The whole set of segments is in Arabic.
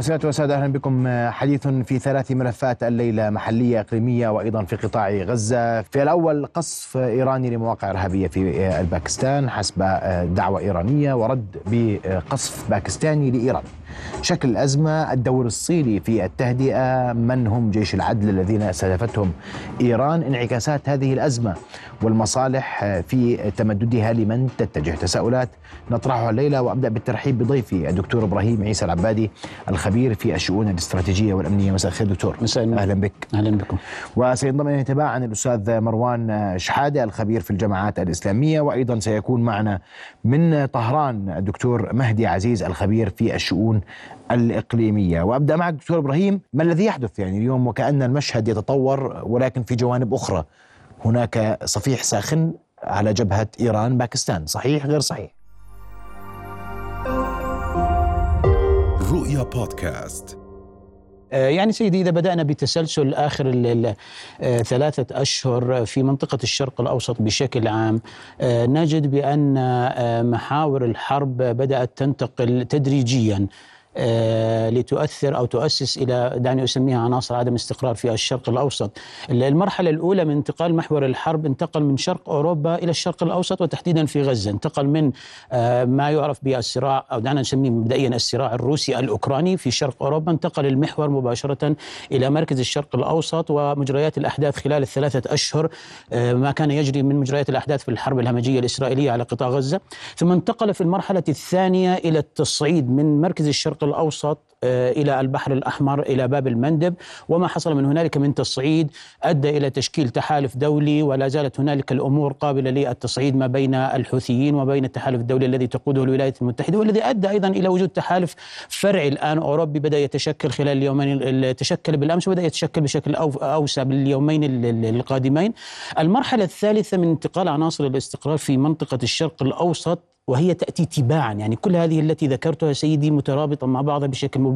سيادة وسادة أهلا بكم. حديث في ثلاث ملفات الليلة محلية إقليمية وأيضا في قطاع غزة. في الأول قصف إيراني لمواقع إرهابية في الباكستان حسب دعوة إيرانية ورد بقصف باكستاني لإيران. شكل الأزمة الدور الصيني في التهدئة من هم جيش العدل الذين استهدفتهم؟ إيران انعكاسات هذه الأزمة والمصالح في تمددها لمن تتجه تساؤلات. نطرحها الليلة وأبدأ بالترحيب بضيفي الدكتور إبراهيم عيسى العبادي الخبير في الشؤون الاستراتيجية والأمنية. مساء الخير دكتور. مساء. أهلا بك. أهلا بكم. وسينضم إلينا تباعا الأستاذ مروان شحادة الخبير في الجماعات الإسلامية. وأيضا سيكون معنا من طهران الدكتور مهدي عزيز الخبير في الشؤون الإقليمية. وأبدأ معك دكتور إبراهيم ما الذي يحدث يعني اليوم وكأن المشهد يتطور ولكن في جوانب أخرى؟ هناك صفيح ساخن على جبهة إيران باكستان صحيح غير صحيح؟ رؤيا بودكاست. آه، يعني سيدي إذا بدأنا بتسلسل آخر آه، ثلاثة أشهر في منطقة الشرق الأوسط بشكل عام آه، نجد بأن محاور الحرب بدأت تنتقل تدريجيا. لتؤثر أو تؤسس إلى دعني اسميها عناصر عدم استقرار في الشرق الأوسط. المرحلة الأولى من انتقال محور الحرب انتقل من شرق أوروبا إلى الشرق الأوسط وتحديدا في غزة، انتقل من آه، ما يعرف بالصراع أو دعنا نسميه مبدئيا الصراع الروسي الأوكراني في شرق أوروبا، انتقل المحور مباشرة إلى مركز الشرق الأوسط ومجريات الأحداث خلال الثلاثة أشهر آه، ما كان يجري من مجريات الأحداث في الحرب الهمجية الإسرائيلية على قطاع غزة، ثم انتقل في المرحلة الثانية إلى التصعيد من مركز الشرق الأوسط آه، إلى البحر الأحمر إلى باب المندب. وما حصل من هنالك من تصعيد أدى إلى تشكيل تحالف دولي ولا زالت هنالك الأمور قابلة للتصعيد ما بين الحوثيين وبين التحالف الدولي الذي تقوده الولايات المتحدة. والذي أدى أيضا إلى وجود تحالف فرعي الآن أوروبي بدأ يتشكل خلال اليومين ال- تشكل بالأمس وبدأ يتشكل بشكل أو- أوسع باليومين ال- ال- القادمين. المرحلة الثالثة من انتقال عناصر الاستقرار في منطقة الشرق الأوسط وهي تأتي تباعا. يعني كل هذه التي ذكرتها سيدي مترابطة مع بعضها بشكل مباشر.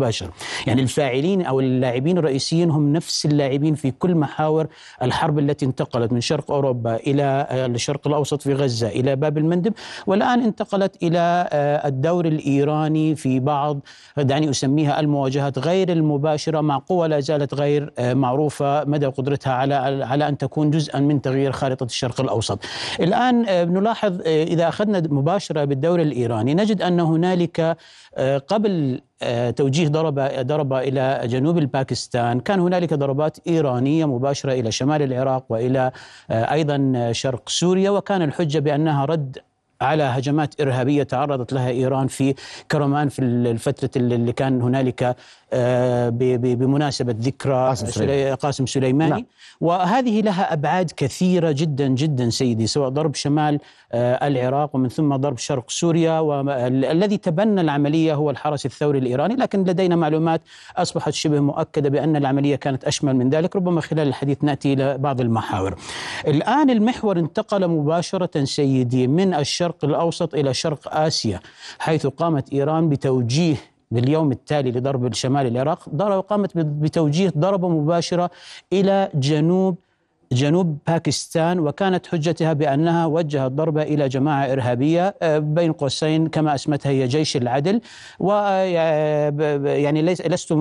يعني الفاعلين أو اللاعبين الرئيسيين هم نفس اللاعبين في كل محاور الحرب التي انتقلت من شرق أوروبا إلى آه، الشرق الأوسط في غزة إلى باب المندب والآن انتقلت إلى آه، الدور الإيراني في بعض دعني أسميها المواجهات غير المباشرة مع قوى لا زالت غير آه، معروفة مدى قدرتها على على أن تكون جزءا من تغيير خارطة الشرق الأوسط. الآن نلاحظ إذا أخذنا مباشرة بالدور الإيراني نجد أن هنالك قبل توجيه ضربة ضربة إلى جنوب الباكستان. كان هنالك ضربات إيرانية مباشرة إلى شمال العراق وإلى آه، أيضا شرق سوريا وكان الحجة بأنها رد على هجمات إرهابية تعرضت لها إيران في كرمان في الفترة اللي كان هنالك آه، بمناسبة ذكرى قاسم سليماني. سلي- قاسم سليماني نعم. وهذه لها أبعاد كثيرة جدا جدا سيدي سواء ضرب شمال آه، العراق ومن ثم ضرب شرق سوريا والذي تبنى العملية هو الحرس الثوري الإيراني لكن لدينا معلومات أصبحت شبه مؤكدة بأن العملية كانت أشمل من ذلك ربما خلال الحديث نأتي إلى بعض المحاور الآن المحور انتقل مباشرة سيدي من الشرق الأوسط إلى شرق آسيا حيث قامت إيران بتوجيه باليوم التالي لضرب شمال العراق قامت بتوجيه ضربة مباشرة إلى جنوب جنوب باكستان وكانت حجتها بأنها وجهت ضربه إلى جماعة إرهابية آه، بين قوسين كما اسمتها هي جيش العدل. و آه، لست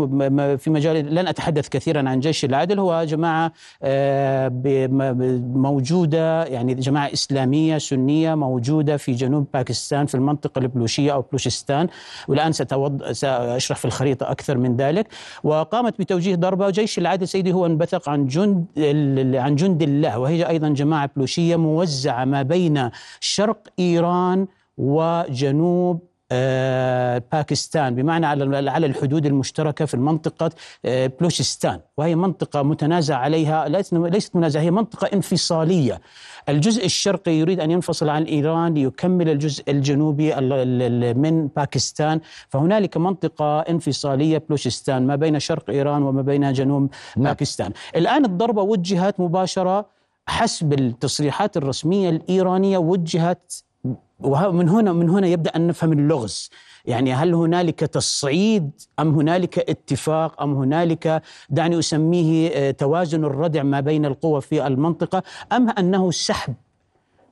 في مجال لن أتحدث كثيرا عن جيش العدل. هو جماعة آه، ب- م- ب- موجودة يعني جماعة إسلامية سنية موجودة في جنوب باكستان في المنطقة البلوشية أو بلوشستان. والآن ستوض سأشرح في الخريطة أكثر من ذلك. وقامت بتوجيه ضربة وجيش العدل سيدي هو انبثق عن جند عن جند الله. وهي أيضا جماعة بلوشية موزعة ما بين شرق إيران وجنوب باكستان بمعنى على على الحدود المشتركة في المنطقة آه، بلوشستان. وهي منطقة متنازع عليها ليست منازعه هي منطقة انفصالية. الجزء الشرقي يريد أن ينفصل عن إيران ليكمل الجزء الجنوبي ال- ال- ال- من باكستان. فهنالك منطقة انفصالية بلوشستان ما بين شرق إيران وما بين جنوب نعم. باكستان. الآن الضربة وجهت مباشرة حسب التصريحات الرسمية الإيرانية وجهت ومن هنا من هنا يبدأ أن نفهم اللغز. يعني هل هنالك تصعيد أم هنالك اتفاق أم هنالك دعني أسميه آه، توازن الردع ما بين القوى في المنطقة أم أنه سحب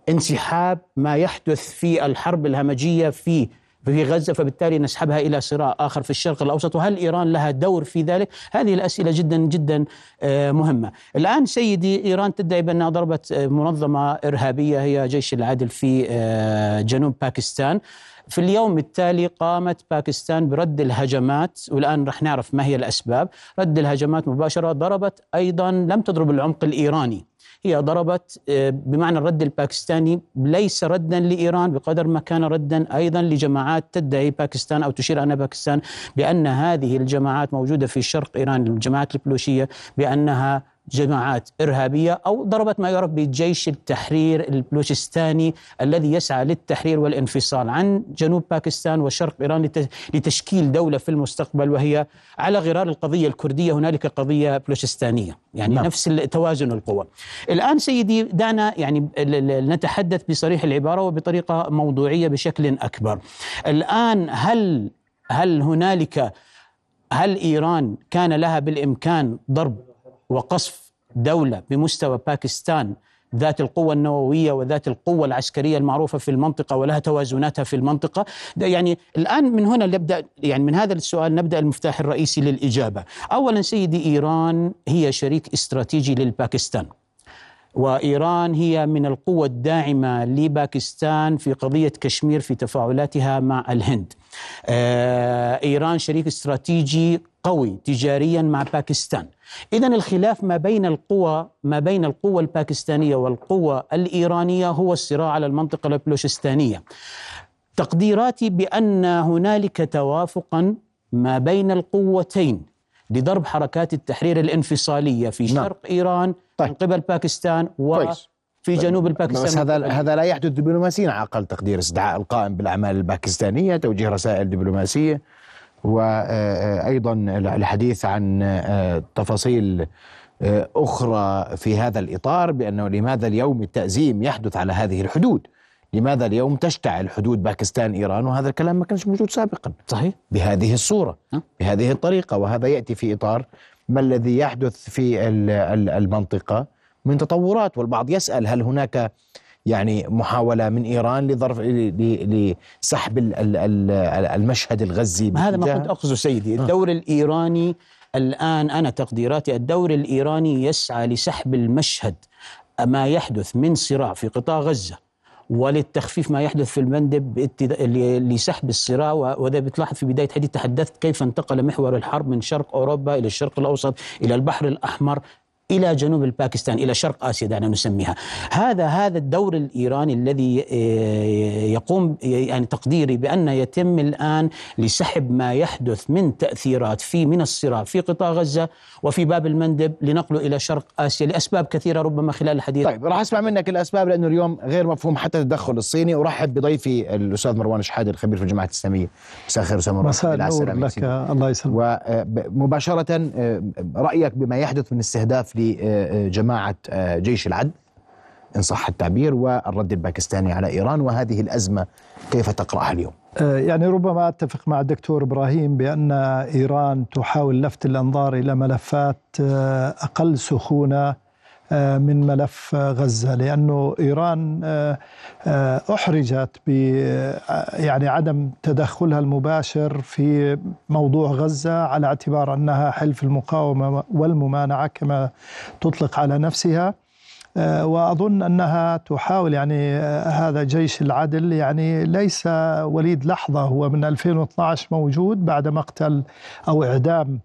انسحاب ما يحدث في الحرب الهمجية في في غزة فبالتالي نسحبها إلى صراع آخر في الشرق الأوسط. وهل إيران لها دور في ذلك؟ هذه الأسئلة جدا جدا آه، مهمة. الآن سيدي إيران تدعي بأنها ضربت آه، منظمة إرهابية هي جيش العدل في آه، جنوب باكستان. في اليوم التالي قامت باكستان برد الهجمات والآن رح نعرف ما هي الأسباب، رد الهجمات مباشرة ضربت أيضا لم تضرب العمق الإيراني، هي ضربت آه، بمعنى الرد الباكستاني ليس ردا لإيران بقدر ما كان ردا أيضا لجماعات تدعي باكستان أو تشير أن باكستان بأن هذه الجماعات موجودة في شرق إيران الجماعات البلوشية بأنها جماعات إرهابية أو ضربت ما يعرف بجيش التحرير البلوشستاني الذي يسعى للتحرير والانفصال عن جنوب باكستان وشرق إيران لتشكيل دولة في المستقبل وهي على غرار القضية الكردية. هنالك قضية بلوشستانية يعني نعم. نفس توازن القوى. الآن سيدي دعنا يعني نتحدث بصريح العبارة وبطريقة موضوعية بشكل أكبر. الآن هل هل هنالك هل إيران كان لها بالإمكان ضرب وقصف دولة بمستوى باكستان ذات القوة النووية وذات القوة العسكرية المعروفة في المنطقة ولها توازناتها في المنطقة يعني الآن من هنا نبدأ يعني من هذا السؤال نبدأ المفتاح الرئيسي للإجابة أولا سيدي إيران هي شريك استراتيجي للباكستان وإيران هي من القوى الداعمة لباكستان في قضية كشمير في تفاعلاتها مع الهند. آه، إيران شريك استراتيجي قوي تجاريا مع باكستان. اذا الخلاف ما بين القوى ما بين القوى الباكستانية والقوى الإيرانية هو الصراع على المنطقة البلوشستانيه. تقديراتي بأن هنالك توافقا ما بين القوتين لضرب حركات التحرير الانفصالية في نعم. شرق إيران طيب. من قبل باكستان و في جنوب الباكستان بس هذا هذا لا يحدث دبلوماسيا على أقل تقدير استدعاء القائم بالأعمال الباكستانية توجيه رسائل دبلوماسية وأيضا الحديث عن آه، تفاصيل آه، أخرى في هذا الإطار بأنه لماذا اليوم التأزيم يحدث على هذه الحدود؟ لماذا اليوم تشتعل حدود باكستان إيران؟ وهذا الكلام ما كانش موجود سابقا. صحيح. بهذه الصورة بهذه الطريقة. وهذا يأتي في إطار ما الذي يحدث في المنطقة من تطورات والبعض يسأل هل هناك يعني محاولة من إيران لظرف لسحب المشهد الغزي هذا ما كنت أقصد سيدي. الدور الإيراني الآن أنا تقديراتي الدور الإيراني يسعى لسحب المشهد ما يحدث من صراع في قطاع غزة وللتخفيف ما يحدث في المندب لسحب الصراع وذا بتلاحظ في بداية حديث تحدثت كيف انتقل محور الحرب من شرق أوروبا إلى الشرق الأوسط إلى البحر الأحمر إلى جنوب الباكستان إلى شرق آسيا دعنا نسميها. هذا هذا الدور الإيراني الذي آه، يقوم يعني تقديري بان يتم الآن لسحب ما يحدث من تأثيرات في من الصراع في قطاع غزة وفي باب المندب لنقله إلى شرق آسيا لأسباب كثيرة ربما خلال الحديث. طيب راح أسمع منك الأسباب لأنه اليوم غير مفهوم حتى التدخل الصيني. أرحب بضيفي الأستاذ مروان شحادة الخبير في الجماعة الإسلامية. مساء الخير أستاذ مروان. مساء النور لك الله يسلمك. ومباشرة آه، رأيك بما يحدث من استهداف لجماعة آه، جيش العدل إن صح التعبير والرد الباكستاني على إيران وهذه الأزمة كيف تقرأها اليوم؟ آه، يعني ربما أتفق مع الدكتور إبراهيم بأن إيران تحاول لفت الأنظار إلى ملفات آه، أقل سخونة من ملف غزة لأنه إيران أحرجت ب يعني عدم تدخلها المباشر في موضوع غزة على اعتبار أنها حلف المقاومة والممانعة كما تطلق على نفسها. وأظن أنها تحاول يعني هذا جيش العدل يعني ليس وليد لحظة هو من 2012 موجود بعد مقتل أو إعدام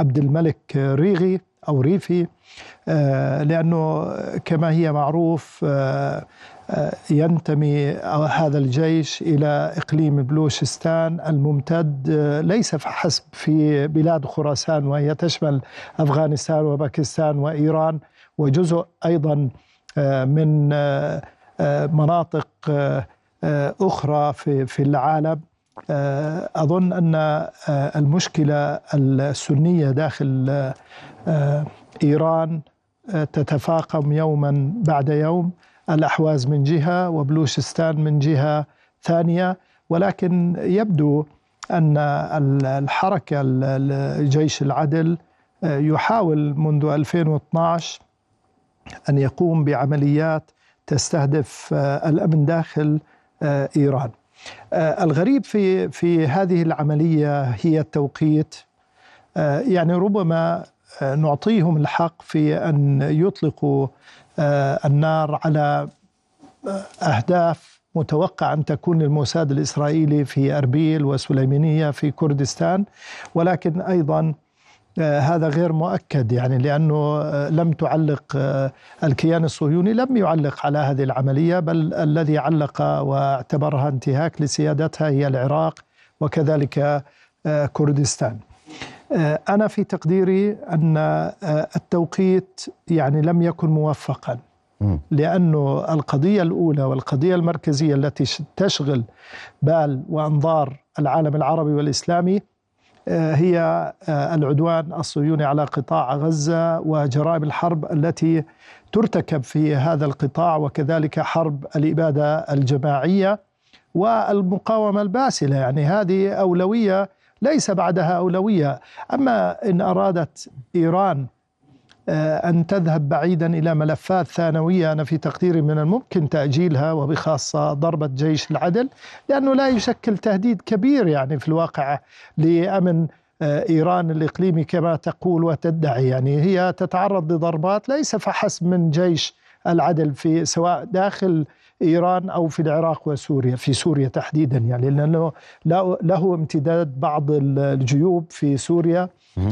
عبد الملك ريغي أو ريفي. لأنه كما هي معروف ينتمي هذا الجيش إلى إقليم بلوشستان الممتد ليس فحسب في بلاد خراسان وهي تشمل أفغانستان وباكستان وإيران وجزء أيضا من مناطق أخرى في العالم. أظن أن المشكلة السنية داخل إيران تتفاقم يوما بعد يوم الأحواز من جهة وبلوشستان من جهة ثانية. ولكن يبدو أن الحركة جيش العدل يحاول منذ 2012 أن يقوم بعمليات تستهدف الأمن داخل إيران. الغريب في في هذه العملية هي التوقيت. يعني ربما نعطيهم الحق في أن يطلقوا النار على أهداف متوقع أن تكون للموساد الإسرائيلي في أربيل وسليمانية في كردستان ولكن أيضا آه، هذا غير مؤكد يعني لأنه آه، لم تعلق آه، الكيان الصهيوني لم يعلق على هذه العملية بل الذي علق واعتبرها انتهاك لسيادتها هي العراق وكذلك كردستان. أنا في تقديري أن التوقيت يعني لم يكن موفقا. لأنه القضية الأولى والقضية المركزية التي تشغل بال وأنظار العالم العربي والإسلامي آه، هي آه، العدوان الصهيوني على قطاع غزة وجرائم الحرب التي ترتكب في هذا القطاع وكذلك حرب الإبادة الجماعية والمقاومة الباسلة. يعني هذه أولوية ليس بعدها اولويه أما إن أرادت إيران آه، أن تذهب بعيدا إلى ملفات ثانوية أنا في تقديري من الممكن تأجيلها وبخاصة ضربة جيش العدل لأنه لا يشكل تهديد كبير يعني في الواقع لأمن آه، إيران الإقليمي كما تقول وتدعي. يعني هي تتعرض لضربات ليس فحسب من جيش العدل في سواء داخل إيران أو في العراق وسوريا في سوريا تحديدا يعني لأنه له امتداد بعض الجيوب في سوريا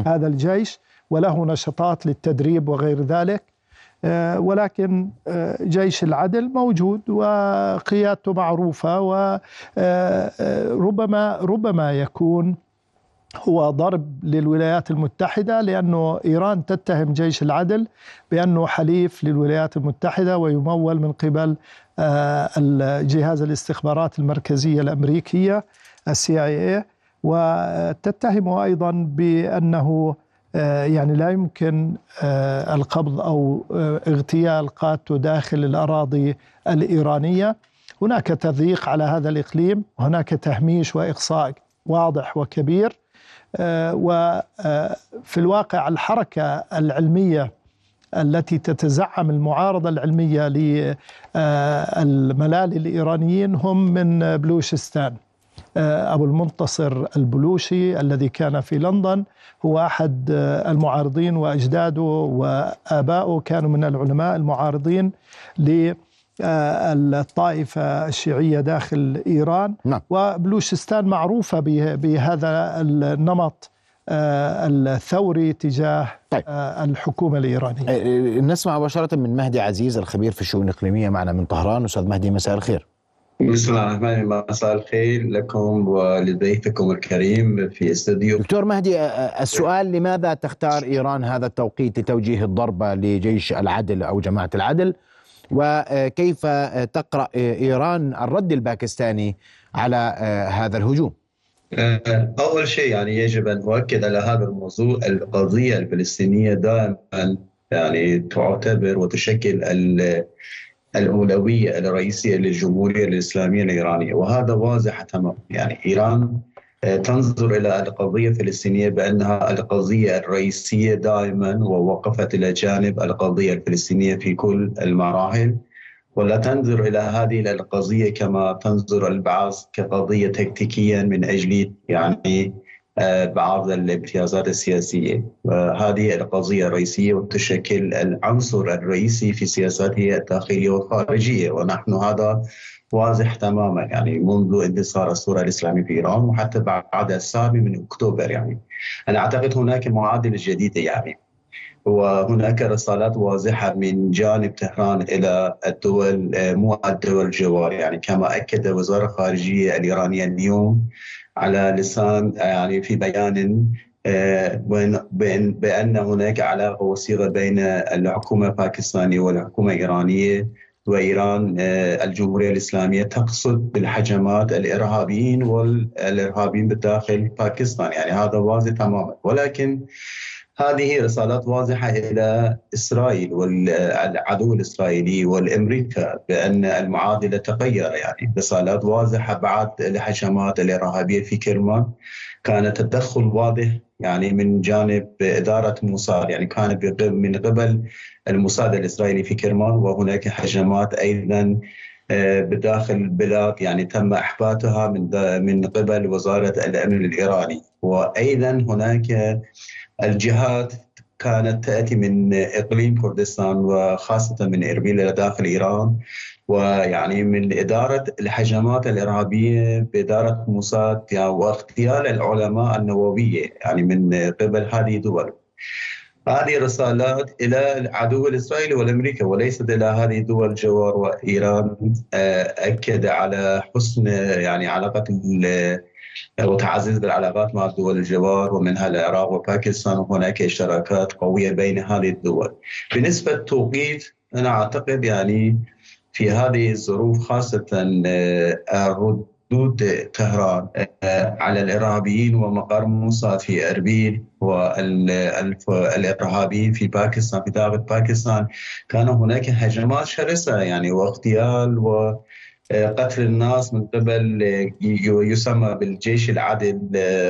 هذا الجيش وله نشاطات للتدريب وغير ذلك. آه، ولكن آه، جيش العدل موجود وقيادته معروفة وربما آه، ربما يكون هو ضرب للولايات المتحدة لأنه إيران تتهم جيش العدل بأنه حليف للولايات المتحدة ويمول من قبل جهاز الاستخبارات المركزية الأمريكية السي اي اي وتتهمه أيضا بأنه آه، يعني لا يمكن آه، القبض آه، اغتيال قادته داخل الأراضي الإيرانية. هناك تضييق على هذا الإقليم وهناك تهميش وإقصاء واضح وكبير. وفي الواقع الحركة العلمية التي تتزعم المعارضة العلمية للملال الإيرانيين هم من بلوشستان. آه، أبو المنتصر البلوشي الذي كان في لندن هو أحد آه، المعارضين وأجداده وآباؤه كانوا من العلماء المعارضين للطائفة الشيعية داخل إيران. نعم. وبلوشستان معروفة بهذا النمط. آه، الثوري تجاه طيب. الحكومة الإيرانية. نسمع مباشرة من مهدي عزيز الخبير في الشؤون الإقليمية معنا من طهران. أستاذ مهدي مساء الخير. بسم الله الرحمن الرحيم. مساء الخير لكم ولضيفكم الكريم في استوديو. دكتور مهدي السؤال لماذا تختار إيران هذا التوقيت لتوجيه الضربة لجيش العدل أو جماعة العدل؟ وكيف تقرأ إيران الرد الباكستاني على هذا الهجوم؟ أول شيء يعني يجب أن أؤكد على هذا الموضوع. القضية الفلسطينية دائما يعني تعتبر وتشكل الأولوية الرئيسية للجمهورية الإسلامية الإيرانية وهذا واضح تماما. يعني إيران آه، تنظر إلى القضية الفلسطينية بأنها القضية الرئيسية دائما ووقفت إلى جانب القضية الفلسطينية في كل المراحل. ولا تنظر إلى هذه القضية كما تنظر البعض كقضية تكتيكيا من أجل يعني آه، بعض الامتيازات السياسية. هذه القضية الرئيسية وتشكل العنصر الرئيسي في سياساته الداخلية والخارجية. ونحن هذا واضح تماما يعني منذ انتصار الثورة الإسلامية في إيران وحتى بعد السابع من أكتوبر يعني. أنا أعتقد هناك معادلة جديدة يعني. وهناك رسالات واضحة من جانب طهران إلى الدول مو الدول الجوار. يعني كما أكد وزارة الخارجية الإيرانية اليوم على لسان يعني في بيان آه، بأن هناك علاقة وثيقة بين الحكومة الباكستانية والحكومة الإيرانية وإيران آه، الجمهورية الإسلامية تقصد بالحجمات الإرهابيين والإرهابيين بداخل باكستان. يعني هذا واضح تماما. ولكن هذه رسالات واضحة إلى إسرائيل والعدو الإسرائيلي والأمريكا بأن المعادلة تغير. يعني رسالات واضحة بعد الهجمات الإرهابية في كرمان كان تدخل واضح يعني من جانب إدارة موساد. يعني كان من قبل الموساد الإسرائيلي في كرمان وهناك هجمات أيضا بداخل البلاد يعني تم إحباطها من من قبل وزارة الأمن الإيراني. وأيضا هناك الجهات كانت تأتي من إقليم كردستان وخاصة من اربيل إلى داخل إيران ويعني من إدارة الهجمات الإرهابية بإدارة موساد واغتيال العلماء النووية يعني من قبل هذه الدول. هذه رسالات إلى العدو الإسرائيلي والأمريكي وليست إلى هذه الدول الجوار وإيران آه، أكد على حسن يعني علاقة وتعزيز العلاقات مع الدول الجوار ومنها العراق وباكستان وهناك اشتراكات قوية بين هذه الدول. بالنسبة للتوقيت أنا أعتقد يعني في هذه الظروف خاصة آه، ردود طهران آه، على الإرهابيين ومقر موسى في أربيل والإرهابيين في باكستان في داخل باكستان كان هناك هجمات شرسة يعني واغتيال و قتل الناس من قبل يسمى بالجيش العدل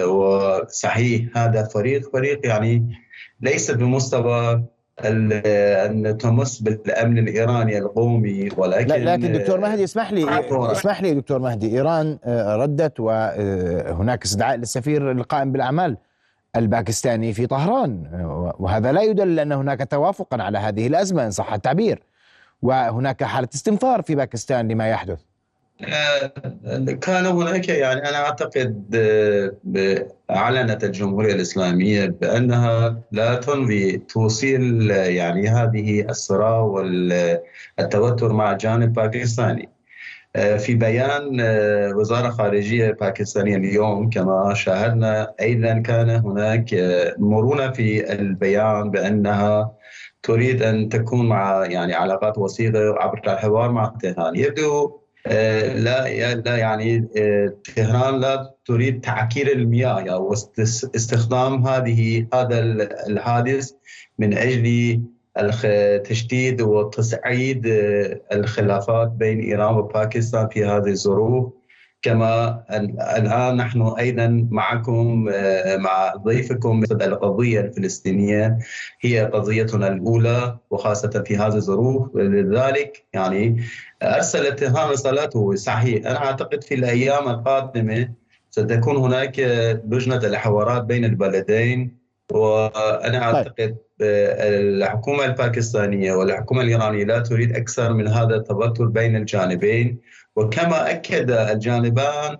وصحيح هذا فريق فريق يعني ليس بمستوى أن تمس بالأمن الإيراني القومي ولكن لا لكن دكتور مهدي اسمح لي اسمح لي دكتور مهدي إيران آه، ردت وهناك استدعاء للسفير القائم بالأعمال الباكستاني في طهران وهذا لا يدل ان هناك توافقا على هذه الأزمة إن صح التعبير. وهناك حالة استنفار في باكستان لما يحدث آه، كان هناك يعني أنا أعتقد آه، أعلنت الجمهورية الإسلامية بأنها لا تنوي توصيل يعني هذه الصراع والتوتر مع الجانب الباكستاني. آه، في بيان وزارة خارجية باكستانية اليوم كما شاهدنا أيضا كان هناك مرونة في البيان بأنها تريد أن تكون مع يعني علاقات وثيقة عبر الحوار مع تهران. يبدو آه، لا لا يعني آه، طهران لا تريد تعكير المياه أو استخدام هذه هذا الحادث من أجل تشديد وتصعيد آه، الخلافات بين إيران وباكستان في هذه الظروف. كما الآن نحن أيضا معكم آه، مع ضيفكم القضية الفلسطينية. هي قضيتنا الأولى وخاصة في هذه الظروف. لذلك يعني ارسل اتهام رسالته صحيح. أنا أعتقد في الأيام القادمة ستكون هناك لجنه الحوارات بين البلدين. وأنا طيب. أعتقد الحكومة الباكستانية والحكومة الإيرانية لا تريد أكثر من هذا التوتر بين الجانبين وكما أكد الجانبان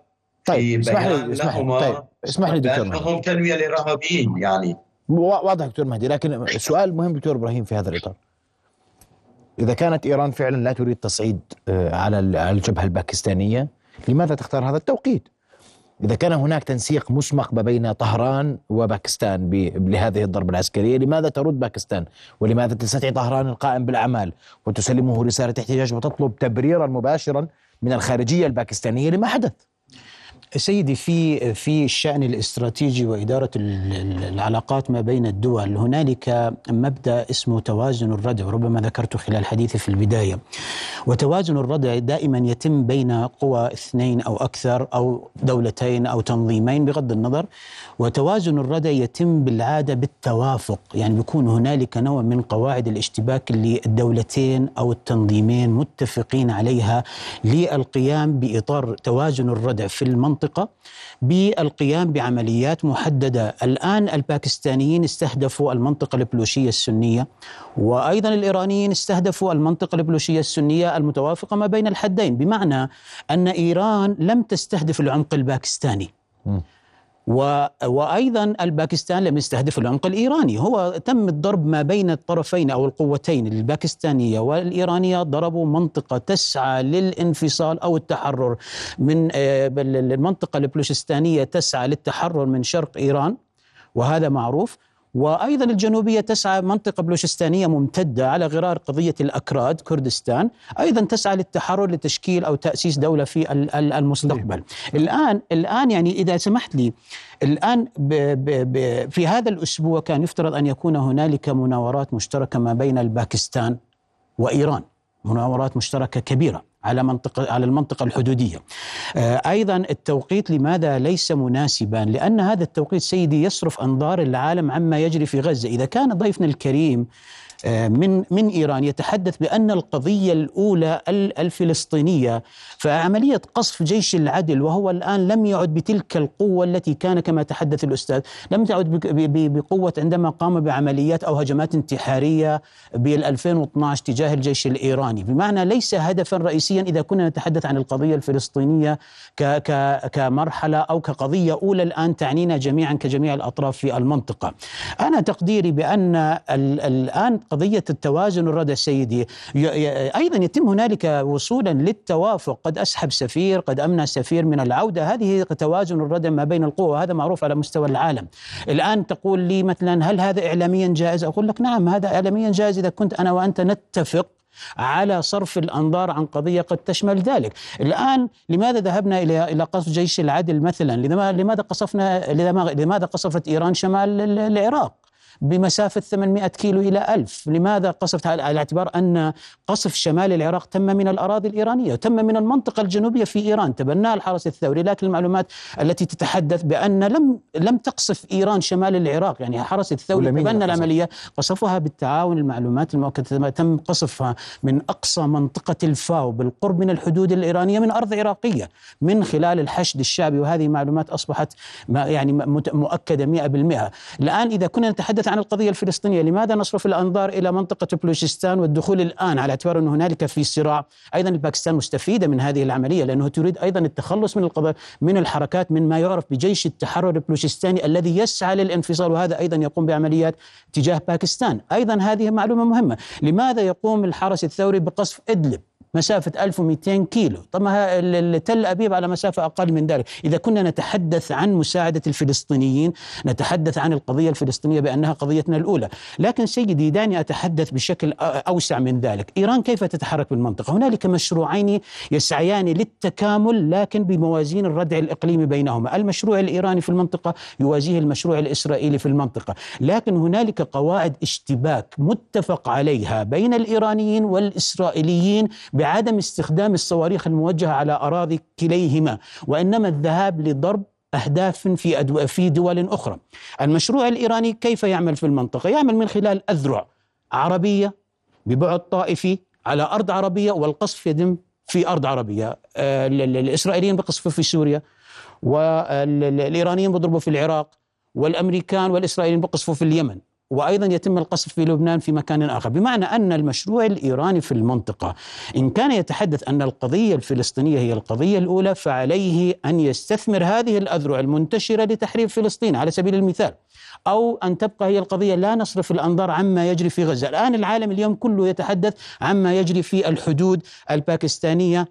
طيب اسمح لي اسمح لي طيب اسمح لي دكتور مهدي هم تنميه الارهابيين يعني واضح دكتور مهدي لكن سؤال مهم دكتور إبراهيم في هذا الإطار إذا كانت إيران فعلا لا تريد تصعيد آه، على الجبهة الباكستانية لماذا تختار هذا التوقيت؟ إذا كان هناك تنسيق مسبق ما بين طهران وباكستان لهذه الضربة العسكرية لماذا ترد باكستان؟ ولماذا تستدعي طهران القائم بالأعمال؟ وتسلمه رسالة احتجاج وتطلب تبريرا مباشرا من الخارجية الباكستانية لما حدث. سيدي في في الشأن الاستراتيجي وإدارة العلاقات ما بين الدول هنالك مبدأ اسمه توازن الردع وربما ذكرته خلال حديثي في البداية. وتوازن الردع دائما يتم بين قوى اثنين أو أكثر أو دولتين أو تنظيمين بغض النظر. وتوازن الردع يتم بالعادة بالتوافق يعني بيكون هنالك نوع من قواعد الاشتباك اللي الدولتين أو التنظيمين متفقين عليها للقيام بإطار توازن الردع في المنطقة المنطقة بالقيام بعمليات محددة الآن الباكستانيين استهدفوا المنطقة البلوشية السنية وأيضا الإيرانيين استهدفوا المنطقة البلوشية السنية المتوافقة ما بين الحدين بمعنى أن إيران لم تستهدف العمق الباكستاني. و... وأيضا الباكستان لم يستهدف العمق الإيراني، هو تم الضرب ما بين الطرفين أو القوتين. الباكستانية والإيرانية ضربوا منطقة تسعى للانفصال أو التحرر من آه، المنطقة البلوشستانيه تسعى للتحرر من شرق إيران وهذا معروف. وأيضا الجنوبية تسعى منطقة بلوشستانية ممتدة على غرار قضية الأكراد كردستان، أيضا تسعى للتحرر لتشكيل أو تأسيس دولة في المستقبل. الان الآن يعني إذا سمحت لي الآن ب ب ب في هذا الأسبوع كان يفترض أن يكون هنالك مناورات مشتركة ما بين الباكستان وإيران، مناورات مشتركة كبيرة. على منطقة على المنطقة الحدودية. أيضا التوقيت لماذا ليس مناسبا؟ لأن هذا التوقيت سيدي يصرف أنظار العالم عما يجري في غزة، إذا كان ضيفنا الكريم آه، من من إيران يتحدث بأن القضية الأولى الفلسطينية فعملية قصف جيش العدل وهو الآن لم يعد بتلك القوة التي كان كما تحدث الأستاذ لم تعد بقوة عندما قام بعمليات أو هجمات انتحارية بال 2012 تجاه الجيش الإيراني. بمعنى ليس هدفا رئيسيا إذا كنا نتحدث عن القضية الفلسطينية كمرحلة أو كقضية أولى الآن تعنينا جميعا كجميع الأطراف في المنطقة. أنا تقديري بأن الآن قضية التوازن الردى سيدي أيضا يتم هنالك وصولا للتوافق قد أسحب سفير قد أمنع سفير من العودة هذه توازن الردى ما بين القوى وهذا معروف على مستوى العالم الآن تقول لي مثلا هل هذا إعلاميا جائز أقول لك نعم هذا إعلاميا جائز إذا كنت أنا وأنت نتفق على صرف الأنظار عن قضية قد تشمل ذلك. الآن لماذا ذهبنا إلى إلى قصف جيش العدل مثلا؟ لماذا قصفنا لماذا قصفت إيران شمال العراق؟ بمسافة 800 كيلو إلى 1000 لماذا قصفت على اعتبار أن قصف شمال العراق تم من الأراضي الإيرانية تم من المنطقة الجنوبية في إيران تبناها الحرس الثوري. لكن المعلومات التي تتحدث بأن لم لم تقصف إيران شمال العراق يعني الحرس الثوري تبنى العملية قصفها بالتعاون المعلومات المؤكدة تم قصفها من أقصى منطقة الفاو بالقرب من الحدود الإيرانية من أرض عراقية من خلال الحشد الشعبي. وهذه معلومات أصبحت يعني مؤكدة 100% الآن إذا كنا نتحدث عن القضية الفلسطينية. لماذا نصرف الأنظار إلى منطقة بلوشستان والدخول الآن على اعتبار أن هنالك في صراع؟ أيضا الباكستان مستفيدة من هذه العملية لأنه تريد أيضا التخلص من القضاء من الحركات من ما يعرف بجيش التحرر البلوشستاني الذي يسعى للانفصال وهذا أيضا يقوم بعمليات تجاه باكستان. أيضا هذه معلومة مهمة. لماذا يقوم الحرس الثوري بقصف إدلب؟ مسافة 1200 كيلو. طبعا تل أبيب على مسافة أقل من ذلك. إذا كنا نتحدث عن مساعدة الفلسطينيين نتحدث عن القضية الفلسطينية بأنها قضيتنا الأولى. لكن سيدي دعني أتحدث بشكل أوسع من ذلك. إيران كيف تتحرك بالمنطقة؟ هنالك مشروعين يسعيان للتكامل لكن بموازين الردع الإقليمي بينهما. المشروع الإيراني في المنطقة يوازيه المشروع الإسرائيلي في المنطقة. لكن هنالك قواعد اشتباك متفق عليها بين الإيرانيين والإسرائيليين بعدم استخدام الصواريخ الموجهة على أراضي كليهما وإنما الذهاب لضرب أهداف في في دول أخرى. المشروع الإيراني كيف يعمل في المنطقة؟ يعمل من خلال أذرع عربية ببعد طائفي على أرض عربية والقصف يتم في أرض عربية. آه، الإسرائيليين بقصفوا في سوريا والايرانيين بيضربوا في العراق والأمريكان والإسرائيليين بقصفوا في اليمن. وأيضا يتم القصف في لبنان في مكان آخر، بمعنى أن المشروع الإيراني في المنطقة إن كان يتحدث أن القضية الفلسطينية هي القضية الأولى فعليه أن يستثمر هذه الأذرع المنتشرة لتحرير فلسطين على سبيل المثال. أو أن تبقى هي القضية لا نصرف الأنظار عما يجري في غزة، الآن العالم اليوم كله يتحدث عما يجري في الحدود الباكستانية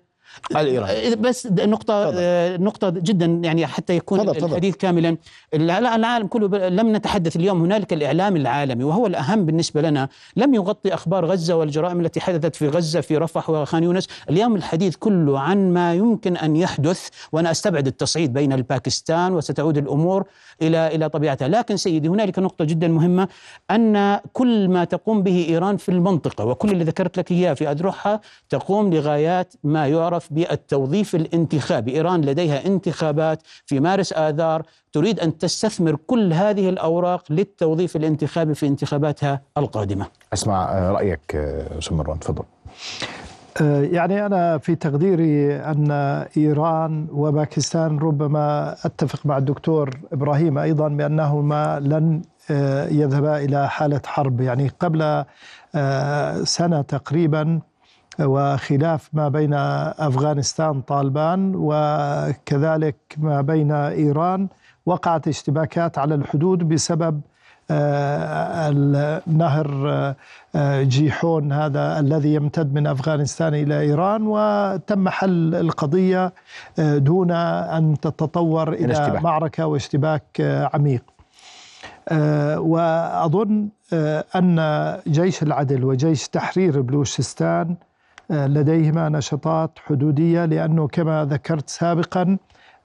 الايراني بس نقطة طبعا. آه، نقطة جدا يعني حتى يكون طبعا. الحديث كاملا. العالم كله لم نتحدث اليوم. هنالك الإعلام العالمي وهو الأهم بالنسبة لنا لم يغطي أخبار غزة والجرائم التي حدثت في غزة في رفح وخان يونس. اليوم الحديث كله عن ما يمكن أن يحدث وأنا أستبعد التصعيد بين الباكستان وستعود الأمور إلى إلى طبيعتها. لكن سيدي هنالك نقطة جدا مهمة أن كل ما تقوم به إيران في المنطقة وكل اللي ذكرت لك إياه في اذرعها تقوم لغايات ما يعرف يعرف بالتوظيف الانتخابي. إيران لديها انتخابات في مارس آذار تريد أن تستثمر كل هذه الأوراق للتوظيف الانتخابي في انتخاباتها القادمة. أسمع آه، رأيك آه، أستاذ مروان تفضل. آه، يعني أنا في تقديري أن إيران وباكستان ربما أتفق مع الدكتور إبراهيم أيضا بأنهما لن يذهبا إلى حالة حرب. يعني قبل سنة تقريبا وخلاف ما بين أفغانستان طالبان وكذلك ما بين إيران وقعت اشتباكات على الحدود بسبب آه، نهر آه، جيحون هذا الذي يمتد من أفغانستان إلى إيران وتم حل القضية آه، دون أن تتطور إلى الاشتباك. معركة واشتباك عميق. وأظن أن جيش العدل وجيش تحرير بلوشستان لديهما نشاطات حدودية لأنه كما ذكرت سابقا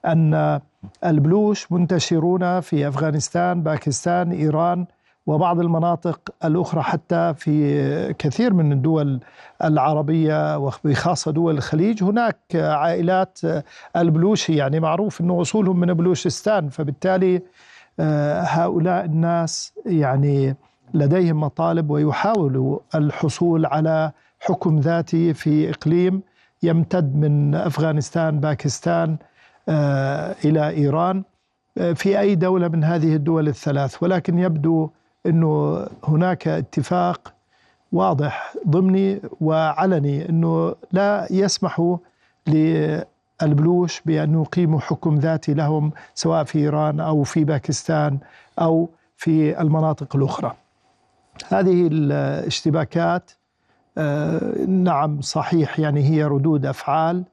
أن البلوش منتشرون في أفغانستان، باكستان، إيران وبعض المناطق الأخرى حتى في كثير من الدول العربية وبخاصة دول الخليج. هناك عائلات البلوشي يعني معروف أنه أصولهم من بلوشستان فبالتالي هؤلاء الناس يعني لديهم مطالب ويحاولوا الحصول على حكم ذاتي في إقليم يمتد من أفغانستان باكستان آه، إلى إيران آه، في أي دولة من هذه الدول الثلاث ولكن يبدو إنه هناك اتفاق واضح ضمني وعلني إنه لا يسمح للبلوش بأن يقيموا حكم ذاتي لهم سواء في إيران أو في باكستان أو في المناطق الأخرى. هذه الاشتباكات نعم صحيح. يعني هي ردود أفعال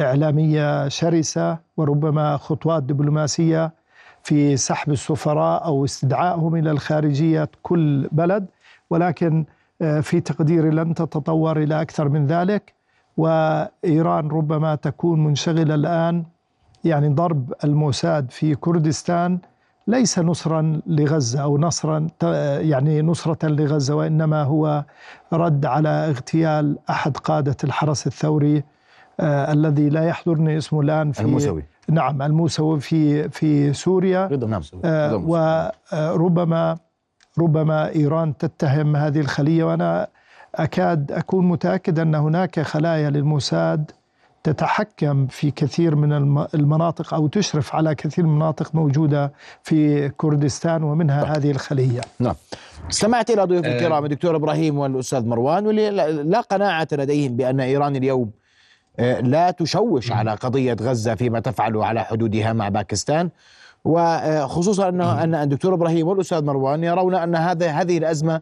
إعلامية شرسة وربما خطوات دبلوماسية في سحب السفراء أو استدعائهم إلى الخارجيه كل بلد ولكن آه، في تقديري لن تتطور إلى أكثر من ذلك. وإيران ربما تكون منشغلة الآن يعني ضرب الموساد في كردستان. ليس نصرا لغزة أو نصرا يعني نصرة لغزة وإنما هو رد على اغتيال أحد قادة الحرس الثوري آه الذي لا يحضرني اسمه الآن في الموسوي. نعم الموسوي في في سوريا. رضا نعم آه وربما ربما إيران تتهم هذه الخلية وأنا أكاد أكون متأكد أن هناك خلايا للموساد تتحكم في كثير من المناطق أو تشرف على كثير من المناطق موجودة في كردستان ومنها طيب. هذه الخلية. نعم. استمعت إلى ضيوف آه. الكرام الدكتور إبراهيم والأستاذ مروان واللي لا قناعة لديهم بأن إيران اليوم آه، لا تشوش على قضية غزة فيما تفعله على حدودها مع باكستان وخصوصا أنه أن الدكتور إبراهيم والأستاذ مروان يرون أن هذا هذه الأزمة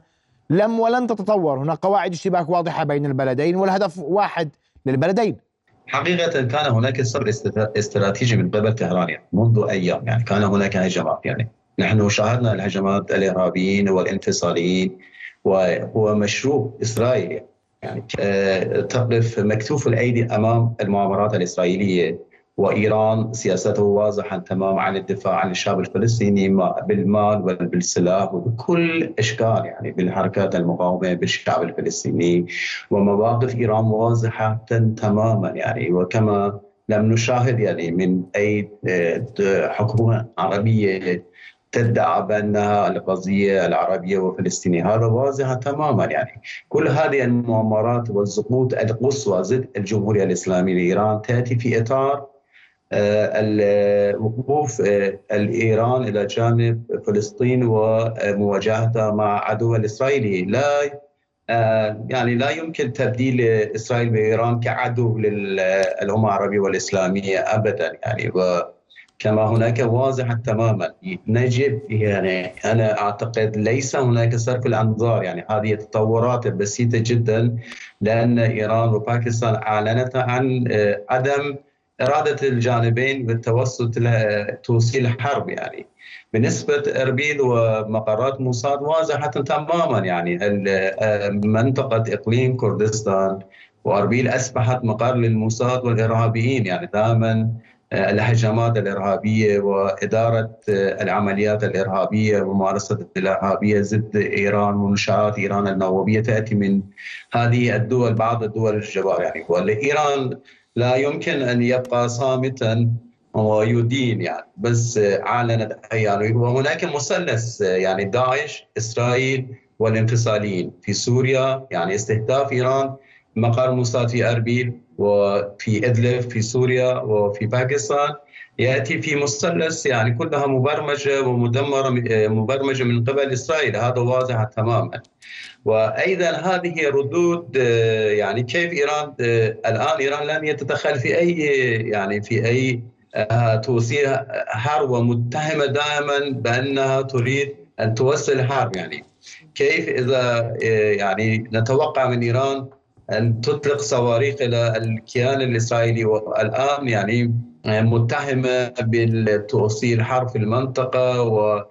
لم ولن تتطور، هناك قواعد اشتباك واضحة بين البلدين والهدف واحد للبلدين حقيقة كان هناك صبر استراتيجي من قبل طهران يعني منذ أيام يعني كان هناك هجمات يعني نحن شاهدنا الهجمات الإرهابيين والانفصاليين وهو مشروع إسرائيلي يعني آه، تقف مكتوف الأيدي أمام المؤامرات الإسرائيلية. وإيران سياسته واضحه تماما عن الدفاع عن الشعب الفلسطيني بالمال وبالسلاح وبكل إشكال يعني بالحركات المقاومة بالشعب الفلسطيني. ومواقف إيران واضحة تماما يعني. وكما لم نشاهد يعني من أي آه، حكومة عربية تدعى بأنها القضية العربية والفلسطينيه هذا واضح تماما يعني. كل هذه المؤامرات والسقوط القصوى ضد الجمهورية الإسلامية لإيران تأتي في إطار الوقوف آه، الإيران إلى جانب فلسطين ومواجهتها مع عدو الإسرائيلي. لا آه، يعني لا يمكن تبديل إسرائيل بإيران كعدو للامه العربية والإسلامية ابدا يعني. كما هناك واضح تماما نجد يعني أنا أعتقد ليس هناك صرف الأنظار يعني هذه تطورات بسيطه جدا لأن إيران وباكستان أعلنت عن آه، عدم إرادة الجانبين بالتوسط توصيل حرب يعني. بالنسبة إربيل ومقرات موساد واضحة تماما يعني. منطقة إقليم كردستان وأربيل أصبحت مقر للموساد والإرهابيين يعني. دائما آه، الهجمات الإرهابية وإدارة آه، العمليات الإرهابية وممارسة الإرهابية ضد إيران ومنشآت إيران النووية تأتي من هذه الدول بعض الدول الجوار يعني. وإيران لا يمكن أن يبقى صامتا ويدين يعني بس اعلنت يعني وهناك مثلث يعني داعش إسرائيل والانفصاليين في سوريا يعني استهداف إيران مقر موساد في أربيل وفي إدلب في سوريا وفي باكستان. يأتي في مثلث يعني كلها مبرمجة ومدمرة مبرمجة من قبل إسرائيل. هذا واضح تماما. وأيضا هذه ردود آه، يعني كيف إيران آه، الآن إيران لم يتدخل في أي يعني في أي آه، توصيل حرب ومتهمة دائما بأنها تريد أن توصل حرب. يعني كيف إذا يعني نتوقع من إيران أن تطلق صواريخ إلى الكيان الإسرائيلي؟ والآن يعني متهمة بالتوصيل حرب في المنطقة و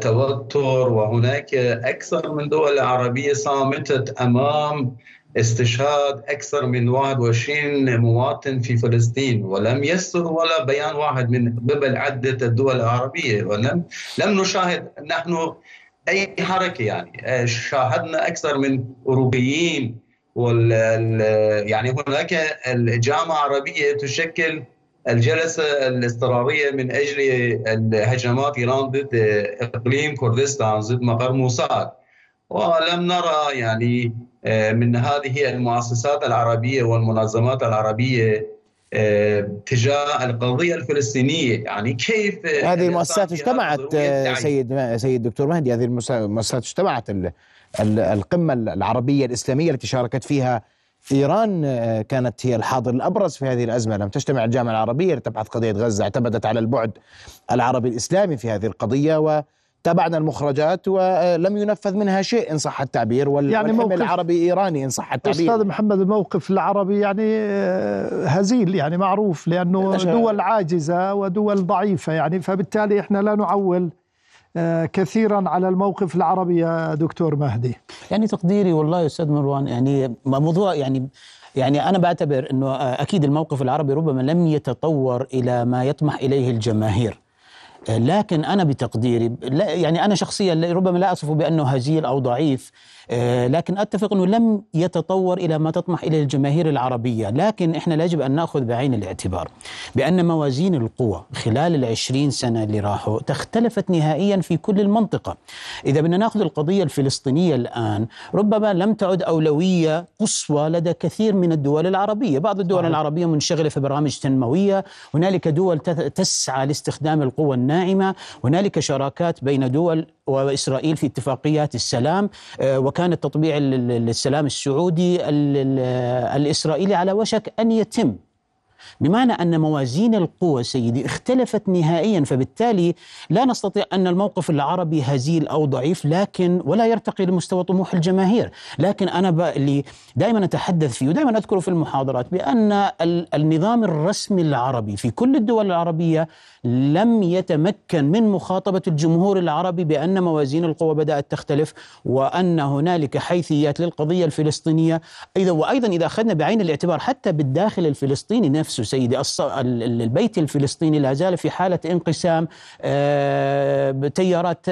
توتر وهناك أكثر من دول عربية صامتت أمام استشهاد أكثر من 21 مواطن في فلسطين ولم يصدر ولا بيان واحد من قبل عدة الدول العربية ولم لم نشاهد نحن أي حركة يعني. شاهدنا أكثر من أوروبيين وال يعني هناك الجامعة العربية تشكل الجلسة الاضطرارية من أجل هجمات إيران ضد إقليم كردستان ضد مقر موساد. ولم نرى يعني من هذه المؤسسات العربية والمنظمات العربية تجاه القضية الفلسطينية. يعني كيف هذه المؤسسات اجتمعت سيد سيد دكتور مهدي هذه المؤسسات اجتمعت القمة العربية الإسلامية التي شاركت فيها إيران كانت هي الحاضر الأبرز في هذه الأزمة. لم تجتمع الجامعة العربية لتبحث قضية غزة اعتمدت على البعد العربي الإسلامي في هذه القضية و تابعنا المخرجات ولم ينفذ منها شيء إن صح التعبير. وال يعني والحمل العربي إيراني إن صح التعبير. أستاذ محمد الموقف العربي يعني هزيل يعني معروف لأنه دول عاجزة ودول ضعيفة يعني فبالتالي إحنا لا نعول كثيرا على الموقف العربي يا دكتور مهدي. يعني تقديري والله يا أستاذ مروان يعني موضوع يعني يعني أنا بعتبر إنه أكيد الموقف العربي ربما لم يتطور إلى ما يطمح إليه الجماهير. لكن أنا بتقديري لا يعني أنا شخصيا ربما لا اصفه بأنه هزيل أو ضعيف. لكن أتفق أنه لم يتطور إلى ما تطمح اليه الجماهير العربية، لكن إحنا يجب أن نأخذ بعين الاعتبار بأن موازين القوى خلال العشرين سنة اللي راحوا تختلفت نهائيا في كل المنطقة. إذا بدنا نأخذ القضية الفلسطينية الآن ربما لم تعد أولوية قصوى لدى كثير من الدول العربية، بعض الدول العربية منشغلة في برامج تنموية، هنالك دول تسعى لاستخدام القوى الناعمة، هنالك شراكات بين دول وإسرائيل في اتفاقيات السلام وكان تطبيع السلام السعودي الإسرائيلي على وشك أن يتم. بمعنى أن موازين القوى سيدي اختلفت نهائيا فبالتالي لا نستطيع أن الموقف العربي هزيل أو ضعيف لكن ولا يرتقي لمستوى طموح الجماهير، لكن أنا اللي دائما أتحدث فيه ودائما أذكره في المحاضرات بأن النظام الرسمي العربي في كل الدول العربية لم يتمكن من مخاطبة الجمهور العربي بأن موازين القوى بدأت تختلف وأن هنالك حيثيات للقضية الفلسطينية. أيضا وأيضا إذا أخذنا بعين الاعتبار حتى بالداخل الفلسطيني نفسه سيدي البيت الفلسطيني لا زال في حالة انقسام. تيارات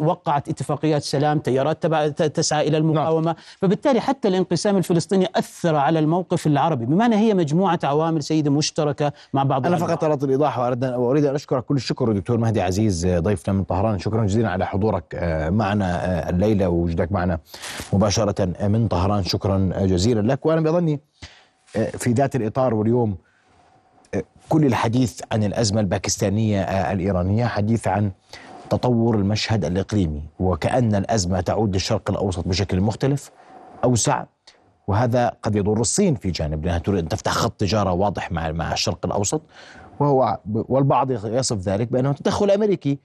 وقعت اتفاقيات سلام تيارات تسعى إلى المقاومة. نعم. فبالتالي حتى الانقسام الفلسطيني أثر على الموقف العربي. بمعنى هي مجموعة عوامل سيدي مشتركة مع بعض أنا فقط اردت الإيضاح واريد أن أشكرك كل الشكر دكتور مهدي عزيز ضيفنا من طهران. شكرا جزيلا على حضورك معنا الليلة ووجودك معنا مباشرة من طهران. شكرا جزيلا لك. وأنا بظني في ذات الإطار واليوم كل الحديث عن الأزمة الباكستانية الإيرانية حديث عن تطور المشهد الإقليمي وكأن الأزمة تعود للشرق الأوسط بشكل مختلف أوسع وهذا قد يضر الصين في جانب لانها تريد أن تفتح خط تجارة واضح مع مع الشرق الأوسط. وهو والبعض يصف ذلك بأنه تدخل أمريكي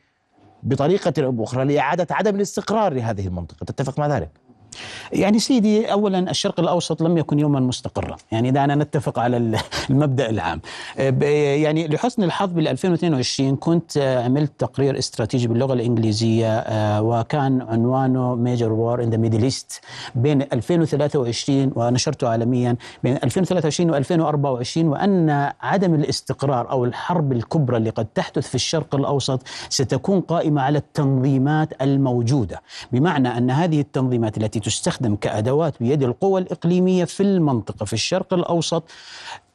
بطريقة أو بأخرى لإعادة عدم الاستقرار لهذه المنطقة، تتفق مع ذلك؟ يعني سيدي اولا الشرق الأوسط لم يكن يوما مستقرا، يعني دعنا نتفق على المبدأ العام. يعني لحسن الحظ بال 2022 كنت عملت تقرير استراتيجي باللغة الإنجليزية وكان عنوانه major war in the Middle East بين 2023 ونشرته عالميا بين 2023 و2024 وأن عدم الاستقرار أو الحرب الكبرى اللي قد تحدث في الشرق الأوسط ستكون قائمة على التنظيمات الموجودة، بمعنى أن هذه التنظيمات التي تستخدم كأدوات بيد القوى الإقليمية في المنطقة في الشرق الأوسط.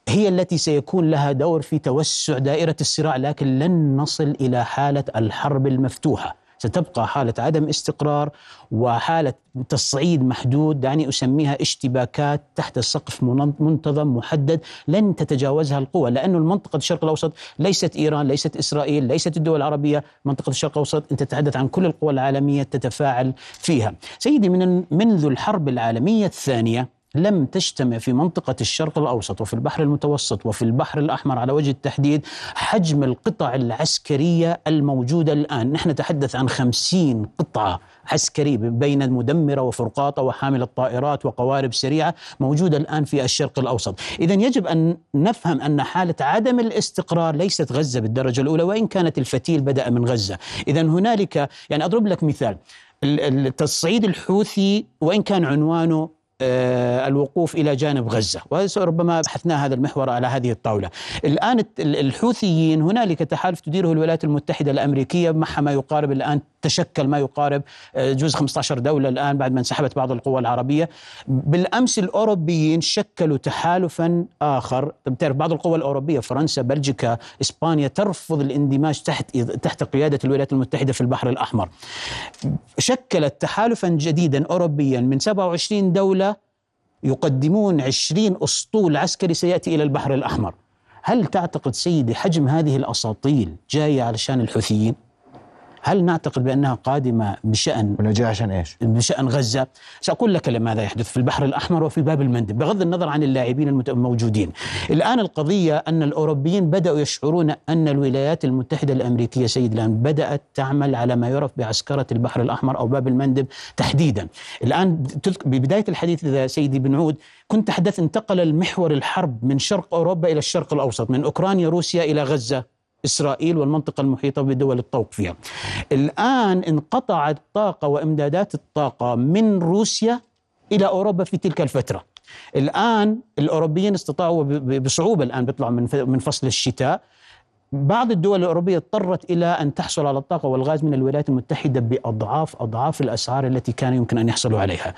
هي التي سيكون لها دور في توسع دائرة الصراع لكن لن نصل إلى حالة الحرب المفتوحة. ستبقى حالة عدم استقرار وحالة تصعيد محدود. دعني أسميها اشتباكات تحت سقف منتظم محدد لن تتجاوزها القوى لأن المنطقة الشرق الأوسط ليست إيران ليست إسرائيل ليست الدول العربية. منطقة الشرق الأوسط أنت تتحدث عن كل القوى العالمية تتفاعل فيها. سيدي من منذ الحرب العالمية الثانية لم تجتمع في منطقة الشرق الأوسط وفي البحر المتوسط وفي البحر الأحمر على وجه التحديد حجم القطع العسكرية الموجودة الآن. نحن نتحدث عن خمسين قطعة عسكري بين مدمرة وفرقاطة وحامل الطائرات وقوارب سريعة موجودة الآن في الشرق الأوسط. إذا يجب أن نفهم أن حالة عدم الاستقرار ليست غزة بالدرجة الأولى وإن كانت الفتيل بدأ من غزة. إذا هنالك يعني أضرب لك مثال التصعيد الحوثي وإن كان عنوانه الوقوف إلى جانب غزة وربما بحثنا هذا المحور على هذه الطاولة. الآن الحوثيين هنالك تحالف تديره الولايات المتحدة الأمريكية معها ما يقارب الآن تشكل ما يقارب آه، جزء 15 دولة الآن بعد ما انسحبت بعض القوى العربية. بالأمس الأوروبيين شكلوا تحالفا آخر. تعرف بعض القوى الأوروبية فرنسا بلجيكا إسبانيا ترفض الاندماج تحت تحت قيادة الولايات المتحدة في البحر الأحمر. شكلت تحالفا جديدا أوروبيا من 27 دولة يقدمون 20 أسطول عسكري سيأتي إلى البحر الأحمر. هل تعتقد سيدي حجم هذه الأساطيل جاية علشان الحوثيين؟ هل نعتقد بأنها قادمة بشأن ولا جاي عشان إيش؟ بشأن غزة؟ سأقول لك ماذا يحدث في البحر الأحمر وفي باب المندب بغض النظر عن اللاعبين الموجودين. الآن القضية أن الأوروبيين بدأوا يشعرون أن الولايات المتحدة الأمريكية سيد الان بدأت تعمل على ما يعرف بعسكرة البحر الأحمر أو باب المندب تحديدا. الآن ببداية الحديث اذا سيدي بنعود كنت تحدث انتقل المحور الحرب من شرق أوروبا إلى الشرق الأوسط من أوكرانيا روسيا إلى غزة إسرائيل والمنطقة المحيطة بدول الطوق فيها. الآن انقطعت الطاقة وإمدادات الطاقة من روسيا إلى أوروبا في تلك الفترة. الآن الأوروبيين استطاعوا بصعوبة الآن بيطلعوا من فصل الشتاء. بعض الدول الأوروبية اضطرت إلى أن تحصل على الطاقة والغاز من الولايات المتحدة بأضعاف أضعاف الأسعار التي كان يمكن أن يحصلوا عليها.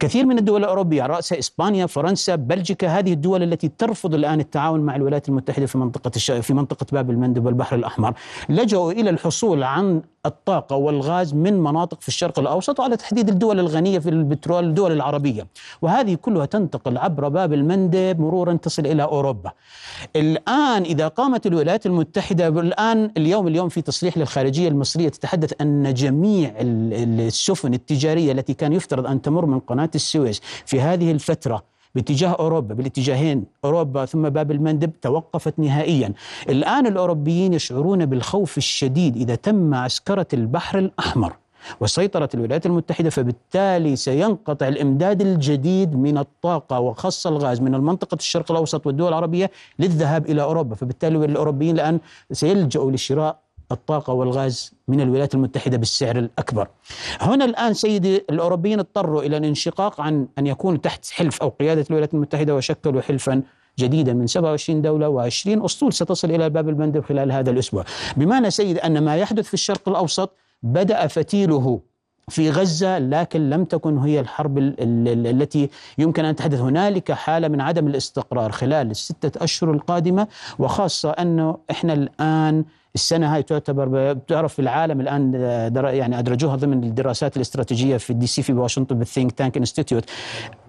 كثير من الدول الأوروبية رأسها إسبانيا فرنسا بلجيكا هذه الدول التي ترفض الآن التعاون مع الولايات المتحدة في منطقة الش... في منطقة باب المندب والبحر الأحمر. لجأوا إلى الحصول عن الطاقة والغاز من مناطق في الشرق الأوسط وعلى تحديد الدول الغنية في البترول الدول العربية. وهذه كلها تنتقل عبر باب المندب مرورا تصل إلى أوروبا. الآن إذا قامت الولايات المتحدة الآن اليوم اليوم في تصريح للخارجية المصرية تتحدث أن جميع السفن التجارية التي كان يفترض أن تمر من قناة السويس في هذه الفترة باتجاه أوروبا بالاتجاهين أوروبا ثم باب المندب توقفت نهائيا. الآن الأوروبيين يشعرون بالخوف الشديد إذا تم عسكرة البحر الأحمر وسيطرة الولايات المتحدة فبالتالي سينقطع الإمداد الجديد من الطاقة وخاصة الغاز من المنطقة الشرق الأوسط والدول العربية للذهاب إلى أوروبا. فبالتالي الأوروبيين الآن سيلجأوا لشراء الطاقة والغاز من الولايات المتحدة بالسعر الأكبر. هنا الآن سيدي الأوروبيين اضطروا إلى الانشقاق عن أن يكونوا تحت حلف أو قيادة الولايات المتحدة وشكلوا حلفا جديدا من 27 دولة و20 أسطول ستصل إلى باب المندب خلال هذا الأسبوع. بمعنى سيد أن ما يحدث في الشرق الأوسط بدأ فتيله في غزة لكن لم تكن هي الحرب التي يمكن أن تحدث. هنالك حالة من عدم الاستقرار خلال الستة أشهر القادمة وخاصة أنه إحنا الآن السنة هاي تعتبر بتعرف في العالم الآن يعني أدرجوها ضمن الدراسات الاستراتيجية في ال DC في واشنطن بال think tank institute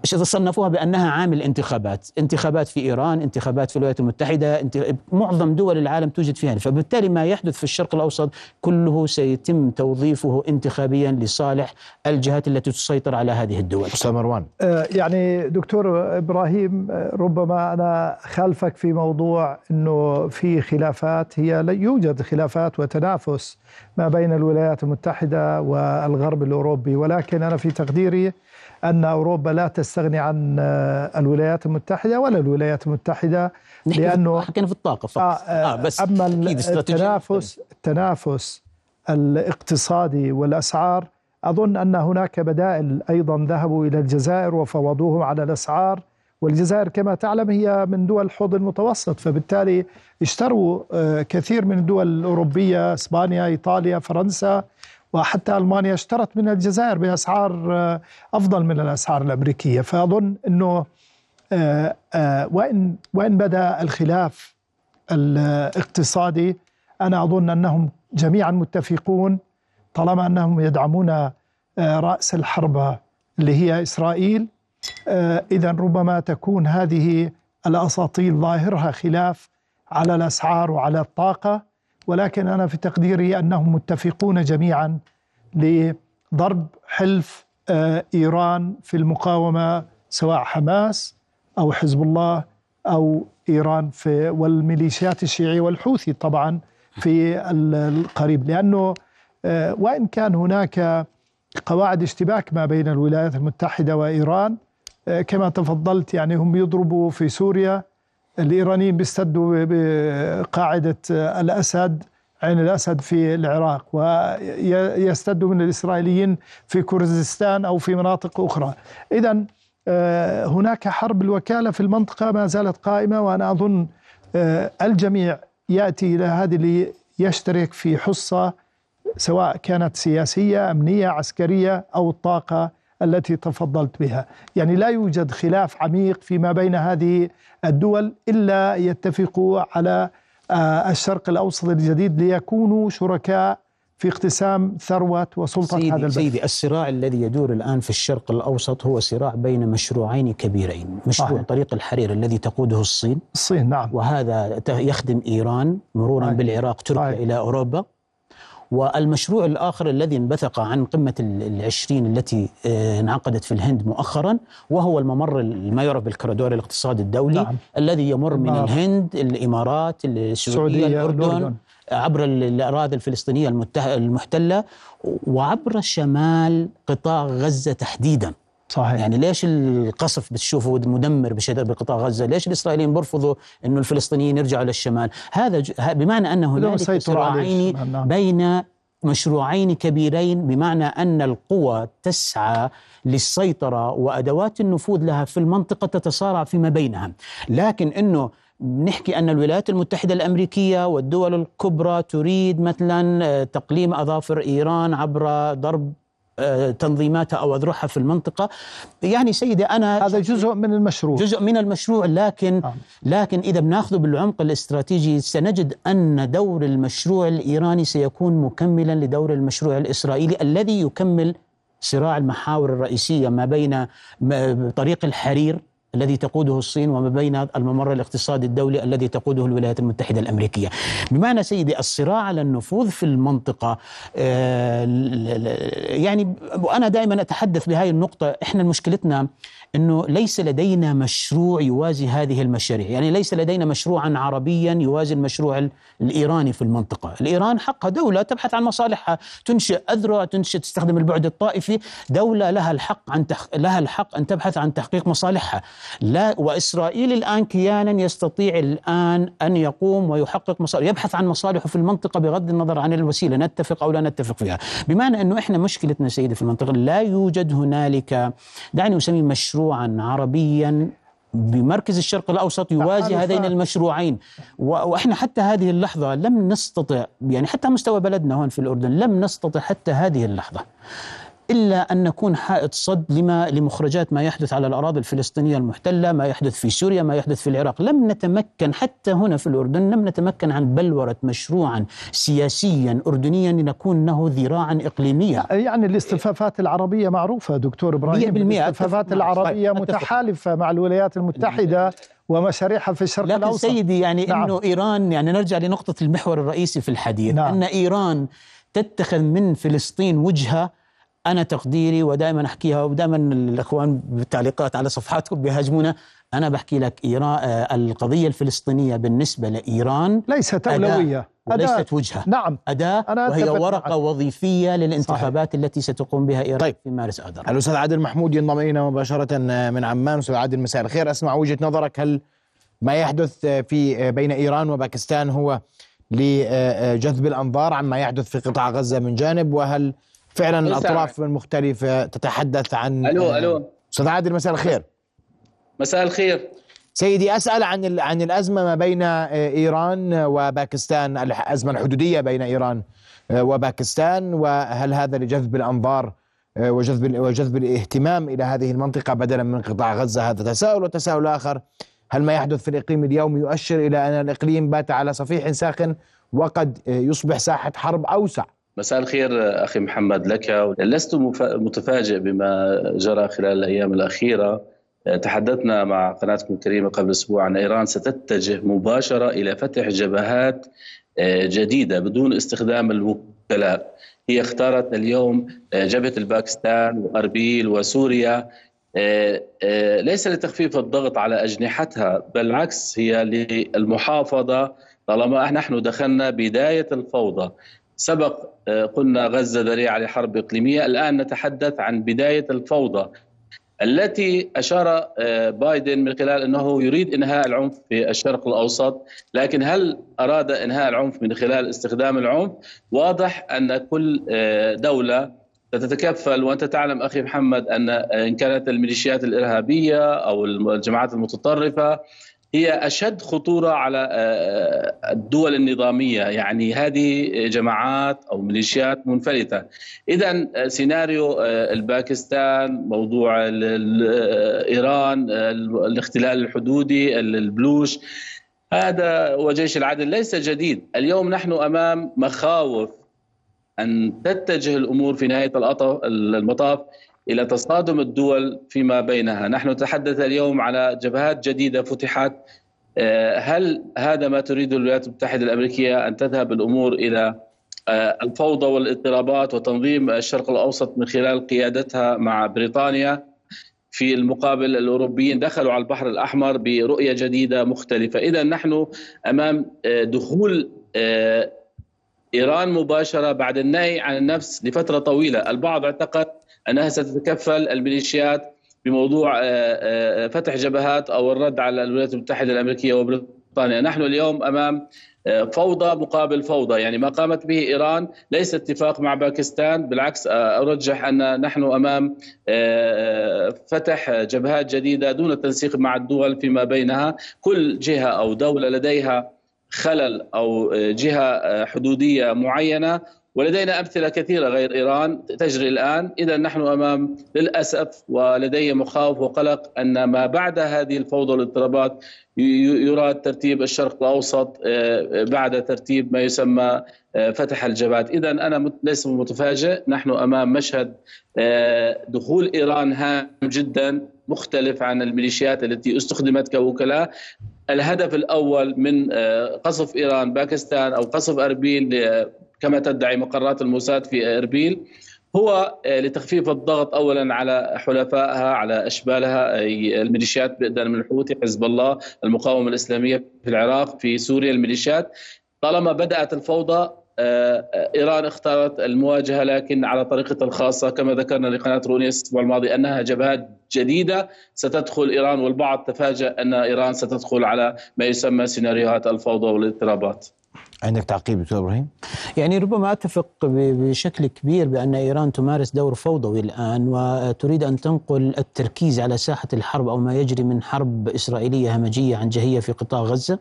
صنفوها بأنها عامل انتخابات، انتخابات في إيران، انتخابات في الولايات المتحدة، انت... معظم دول العالم توجد فيها، فبالتالي ما يحدث في الشرق الأوسط كله سيتم توظيفه انتخابيا لصالح الجهات التي تسيطر على هذه الدول. أستاذ مروان آه، يعني دكتور إبراهيم آه، ربما أنا خالفك في موضوع إنه في خلافات هي يوجد خلافات وتنافس ما بين الولايات المتحدة والغرب الأوروبي ولكن أنا في تقديري أن أوروبا لا تستغني عن الولايات المتحدة ولا الولايات المتحدة لأنه حكينا في الطاقة فقط. آه, آه بس أما التنافس التنافس الاقتصادي والأسعار أظن أن هناك بدائل أيضا ذهبوا إلى الجزائر وفوضوهم على الأسعار. والجزائر كما تعلم هي من دول الحوض المتوسط فبالتالي اشتروا آه، كثير من الدول الأوروبية إسبانيا إيطاليا فرنسا وحتى ألمانيا اشترت من الجزائر بأسعار آه، أفضل من الأسعار الأمريكية. فأظن أنه آه، وإن, وإن بدأ الخلاف الاقتصادي أنا أظن أنهم جميعا متفقون طالما أنهم يدعمون رأس الحربة اللي هي إسرائيل آه، إذا ربما تكون هذه الأساطيل ظاهرها خلاف على الأسعار وعلى الطاقة. ولكن أنا في تقديري أنهم متفقون جميعا لضرب حلف آه، إيران في المقاومة سواء حماس أو حزب الله أو إيران في والميليشيات الشيعية والحوثي طبعا في القريب. لأنه آه، وإن كان هناك قواعد اشتباك ما بين الولايات المتحدة وإيران آه، كما تفضلت يعني هم يضربوا في سوريا الإيرانيين بيستدوا بقاعدة الأسد عين الأسد في العراق ويستدوا من الإسرائيليين في كردستان أو في مناطق أخرى. إذا آه، هناك حرب الوكالة في المنطقة ما زالت قائمة وأنا أظن آه، الجميع يأتي إلى هذه ليشترك في حصة سواء كانت سياسية أمنية عسكرية أو الطاقة التي تفضلت بها يعني لا يوجد خلاف عميق فيما بين هذه الدول إلا يتفقوا على آه، الشرق الأوسط الجديد ليكونوا شركاء في اقتسام ثروه وسلطة سيدي هذا البلد سيدي الصراع الذي يدور الآن في الشرق الأوسط هو صراع بين مشروعين كبيرين، مشروع صحيح. طريق الحرير الذي تقوده الصين الصين نعم وهذا يخدم إيران مرورا صحيح. بالعراق تركيا صحيح. إلى أوروبا والمشروع الآخر الذي انبثق عن قمة ال- العشرين التي آه، انعقدت في الهند مؤخرا وهو الممر ال- ما يعرف بالكوريدور الاقتصادي الدولي نعم. الذي يمر من الإمارات. الهند السعودية السعودية، الأردن الأردن. عبر ال- الأراضي الفلسطينية المته- المحتلة وعبر شمال قطاع غزة تحديدا صحيح. يعني ليش القصف بتشوفه مدمر بشدة بقطاع غزة؟ ليش الإسرائيليين بيرفضوا أنه الفلسطينيين يرجعوا للشمال؟ هذا ج... بمعنى بدون هنالك صراعين. بين مشروعين كبيرين بمعنى أن القوى تسعى للسيطرة وأدوات النفوذ لها في المنطقة تتصارع فيما بينها. لكن أنه نحكي أن الولايات المتحدة الأمريكية والدول الكبرى تريد مثلا آه، تقليم أظافر إيران عبر ضرب تنظيماتها أو أذرعها في المنطقة يعني سيدي أنا هذا جزء من المشروع جزء من المشروع لكن نعم. لكن إذا بناخذه بالعمق الاستراتيجي سنجد أن دور المشروع الإيراني سيكون مكملا لدور المشروع الإسرائيلي الذي يكمل صراع المحاور الرئيسية ما بين طريق الحرير الذي تقوده الصين وما بين الممر الاقتصادي الدولي الذي تقوده الولايات المتحدة الأمريكية. بمعنى سيدي الصراع على النفوذ في المنطقة آه، يعني وأنا دائما أتحدث بهذه النقطة إحنا مشكلتنا إنه ليس لدينا مشروع يوازي هذه المشاريع، يعني ليس لدينا مشروعا عربيا يوازي المشروع ال- الإيراني في المنطقة، الإيران حقها دولة تبحث عن مصالحها، تنشئ اذرع، تنشئ تستخدم البعد الطائفي، دولة لها الحق عن تح... لها الحق أن تبحث عن تحقيق مصالحها، لا وإسرائيل الآن كيانا يستطيع الآن أن يقوم ويحقق مصالح، يبحث عن مصالحه في المنطقة بغض النظر عن الوسيلة، نتفق أو لا نتفق فيها، بمعنى إنه إحنا مشكلتنا سيدي في المنطقة لا يوجد هنالك دعني أسميه مشروعا عربيا بمركز الشرق الأوسط يوازي. هذين المشروعين وإحنا حتى هذه اللحظة لم نستطع يعني حتى مستوى بلدنا هون في الأردن لم نستطع حتى هذه اللحظة إلا أن نكون حائط صد لما لمخرجات ما يحدث على الأراضي الفلسطينية المحتلة، ما يحدث في سوريا، ما يحدث في العراق، لم نتمكن حتى هنا في الأردن لم نتمكن عن بلورة مشروعا سياسيا اردنيا لنكون له ذراعا إقليمية. يعني الاستفافات العربية معروفة دكتور إبراهيم 100% الاستفافات. العربية أتفق. متحالفة مع الولايات المتحدة ومشاريعها في الشرق لكن الأوسط سيدي يعني نعم. إنه إيران يعني نرجع لنقطة المحور الرئيسي في الحديث نعم. أن إيران تتخذ من فلسطين وجهة أنا تقديري ودائما أحكيها ودائما الإخوان بالتعليقات على صفحاتكم بيهاجمونا. أنا بحكي لك ايران آه، القضية الفلسطينية بالنسبة لإيران ليست أداة. وليست وجهة. نعم. اداه أنا وهي ورقة معك. وظيفية للانتخابات التي ستقوم بها إيران طيب. في مارس اذار الأستاذ عادل محمود ينضم الينا مباشره من عمان. أستاذ عادل مساء الخير. أسمع وجهة نظرك. هل ما يحدث في بين إيران وباكستان هو لجذب الأنظار عما يحدث في قطاع غزة من جانب؟ وهل فعلا مساء. الأطراف المختلفة تتحدث عن ألو ألو. أستاذ عادل مساء الخير. مساء الخير. سيدي أسأل عن عن الأزمة ما بين إيران وباكستان الأزمة الحدودية بين إيران وباكستان وهل هذا لجذب الأنظار وجذب وجذب الاهتمام إلى هذه المنطقة بدلا من قطاع غزة؟ هذا تساؤل وتساؤل آخر. هل ما يحدث في الإقليم اليوم يؤشر إلى أن الإقليم بات على صفيح ساخن وقد يصبح ساحة حرب أوسع؟ مساء الخير أخي محمد لك. لست متفاجئ بما جرى خلال الأيام الأخيرة. تحدثنا مع قناتكم الكريمة قبل أسبوع ان إيران ستتجه مباشرة إلى فتح جبهات آه، جديدة بدون استخدام الوكلاء هي اختارت اليوم آه، جبهة الباكستان وأربيل وسوريا. آه، ليس لتخفيف الضغط على أجنحتها بالعكس هي للمحافظة. طالما نحن دخلنا بداية الفوضى سبق آه، قلنا غزة ذريعة لحرب إقليمية الآن نتحدث عن بداية الفوضى التي أشار آه، بايدن من خلال أنه يريد إنهاء العنف في الشرق الأوسط، لكن هل أراد إنهاء العنف من خلال استخدام العنف؟ واضح أن كل آه، دولة تتكفل وانت تعلم أخي محمد أن إن كانت الميليشيات الإرهابية أو الجماعات المتطرفة هي أشد خطورة على الدول النظامية. يعني هذه جماعات أو ميليشيات منفلته اذا سيناريو الباكستان موضوع إيران الاختلال الحدودي البلوش. هذا وجيش العدل ليس جديد. اليوم نحن أمام مخاوف أن تتجه الأمور في نهاية المطاف إلى تصادم الدول فيما بينها، نحن نتحدث اليوم على جبهات جديدة فتحت. آه، هل هذا ما تريد الولايات المتحدة الأمريكية أن تذهب الأمور إلى آه، الفوضى والاضطرابات وتنظيم الشرق الأوسط من خلال قيادتها مع بريطانيا؟ في المقابل الأوروبيين دخلوا على البحر الأحمر برؤية جديدة مختلفة، إذا نحن أمام آه، دخول إيران مباشرة بعد النهي عن النفس لفترة طويلة، البعض اعتقد أنها ستتكفل الميليشيات بموضوع آه، آه، فتح جبهات أو الرد على الولايات المتحدة الأمريكية وبريطانيا، نحن اليوم أمام آه، فوضى مقابل فوضى. يعني ما قامت به إيران ليس اتفاق مع باكستان بالعكس أرجح أن نحن أمام فتح جبهات جديدة دون التنسيق مع الدول فيما بينها. كل جهة أو دولة لديها خلل أو جهة حدودية معينة ولدينا أمثلة كثيرة غير إيران تجري الآن، إذا نحن أمام للأسف ولدي مخاوف وقلق أن ما بعد هذه الفوضى والاضطرابات يراد ترتيب الشرق الأوسط آه، بعد ترتيب ما يسمى آه، فتح الجبهات، إذا أنا ليس متفاجئ، نحن أمام مشهد آه، دخول إيران هام جدا مختلف عن الميليشيات التي استخدمت كوكلاء. الهدف الأول من قصف إيران باكستان أو قصف أربيل كما تدعي مقرات الموساد في إربيل هو آه، لتخفيف الضغط اولا على حلفائها على أشبالها الميليشيات بدءا من الحوثي حزب الله المقاومة الإسلامية في العراق في سوريا الميليشيات طالما بدأت الفوضى آه، آه، إيران اختارت المواجهة لكن على طريقتها الخاصة كما ذكرنا لقناة رونيس الأسبوع الماضي أنها جبهات جديدة ستدخل إيران والبعض تفاجأ أن إيران ستدخل على ما يسمى سيناريوهات الفوضى والاضطرابات. عندك تعقيب دكتور إبراهيم؟ يعني ربما أتفق بشكل كبير بأن إيران تمارس دور فوضوي الآن وتريد أن تنقل التركيز على ساحة الحرب أو ما يجري من حرب إسرائيلية همجية عنجهيه في قطاع غزة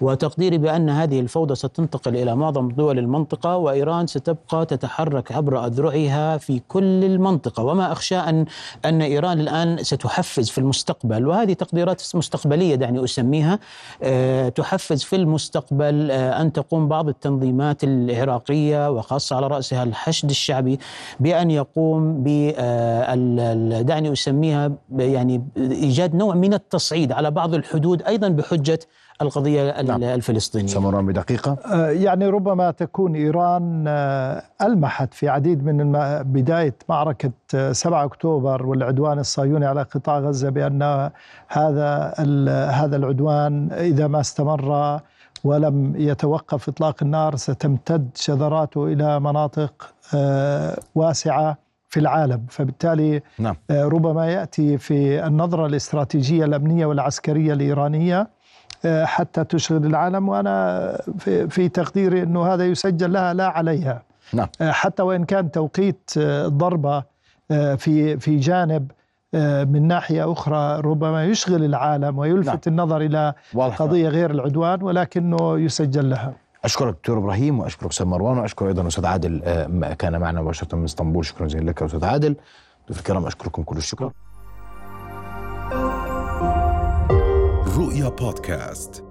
وتقديري بأن هذه الفوضى ستنتقل إلى معظم دول المنطقة وإيران ستبقى تتحرك عبر أذرعها في كل المنطقة وما أخشى ان أن إيران الآن ستحفز في المستقبل وهذه تقديرات مستقبلية دعني أسميها أه تحفز في المستقبل أه أن تقوم بعض التنظيمات العراقية وخاصة على رأسها الحشد الشعبي بأن يقوم ب آه، دعني أسميها يعني إيجاد نوع من التصعيد على بعض الحدود أيضا بحجة القضية نعم. الفلسطينية سمران بدقيقة آه، يعني ربما تكون إيران آه، ألمحت في عديد من بداية معركة 7 أكتوبر والعدوان الصهيوني على قطاع غزة بأن هذا هذا العدوان إذا ما استمر ولم يتوقف إطلاق النار ستمتد شذراته إلى مناطق آه، واسعة في العالم فبالتالي نعم. آه، ربما يأتي في النظرة الاستراتيجية الأمنية والعسكرية الإيرانية آه، حتى تشغل العالم وأنا في تقديري إنه هذا يسجل لها لا عليها نعم. حتى وإن كان توقيت الضربة في في جانب من ناحية أخرى ربما يشغل العالم ويلفت نعم. النظر إلى واضح. قضية غير العدوان ولكنه يسجل لها. أشكرك دكتور إبراهيم وأشكرك أستاذ مروان واشكر أيضا أستاذ عادل آه، كان معنا مباشرة من إسطنبول. شكرا جزيلا لك أستاذ عادل. ضيوف الكرام أشكركم كل الشكر. رؤيا بودكاست.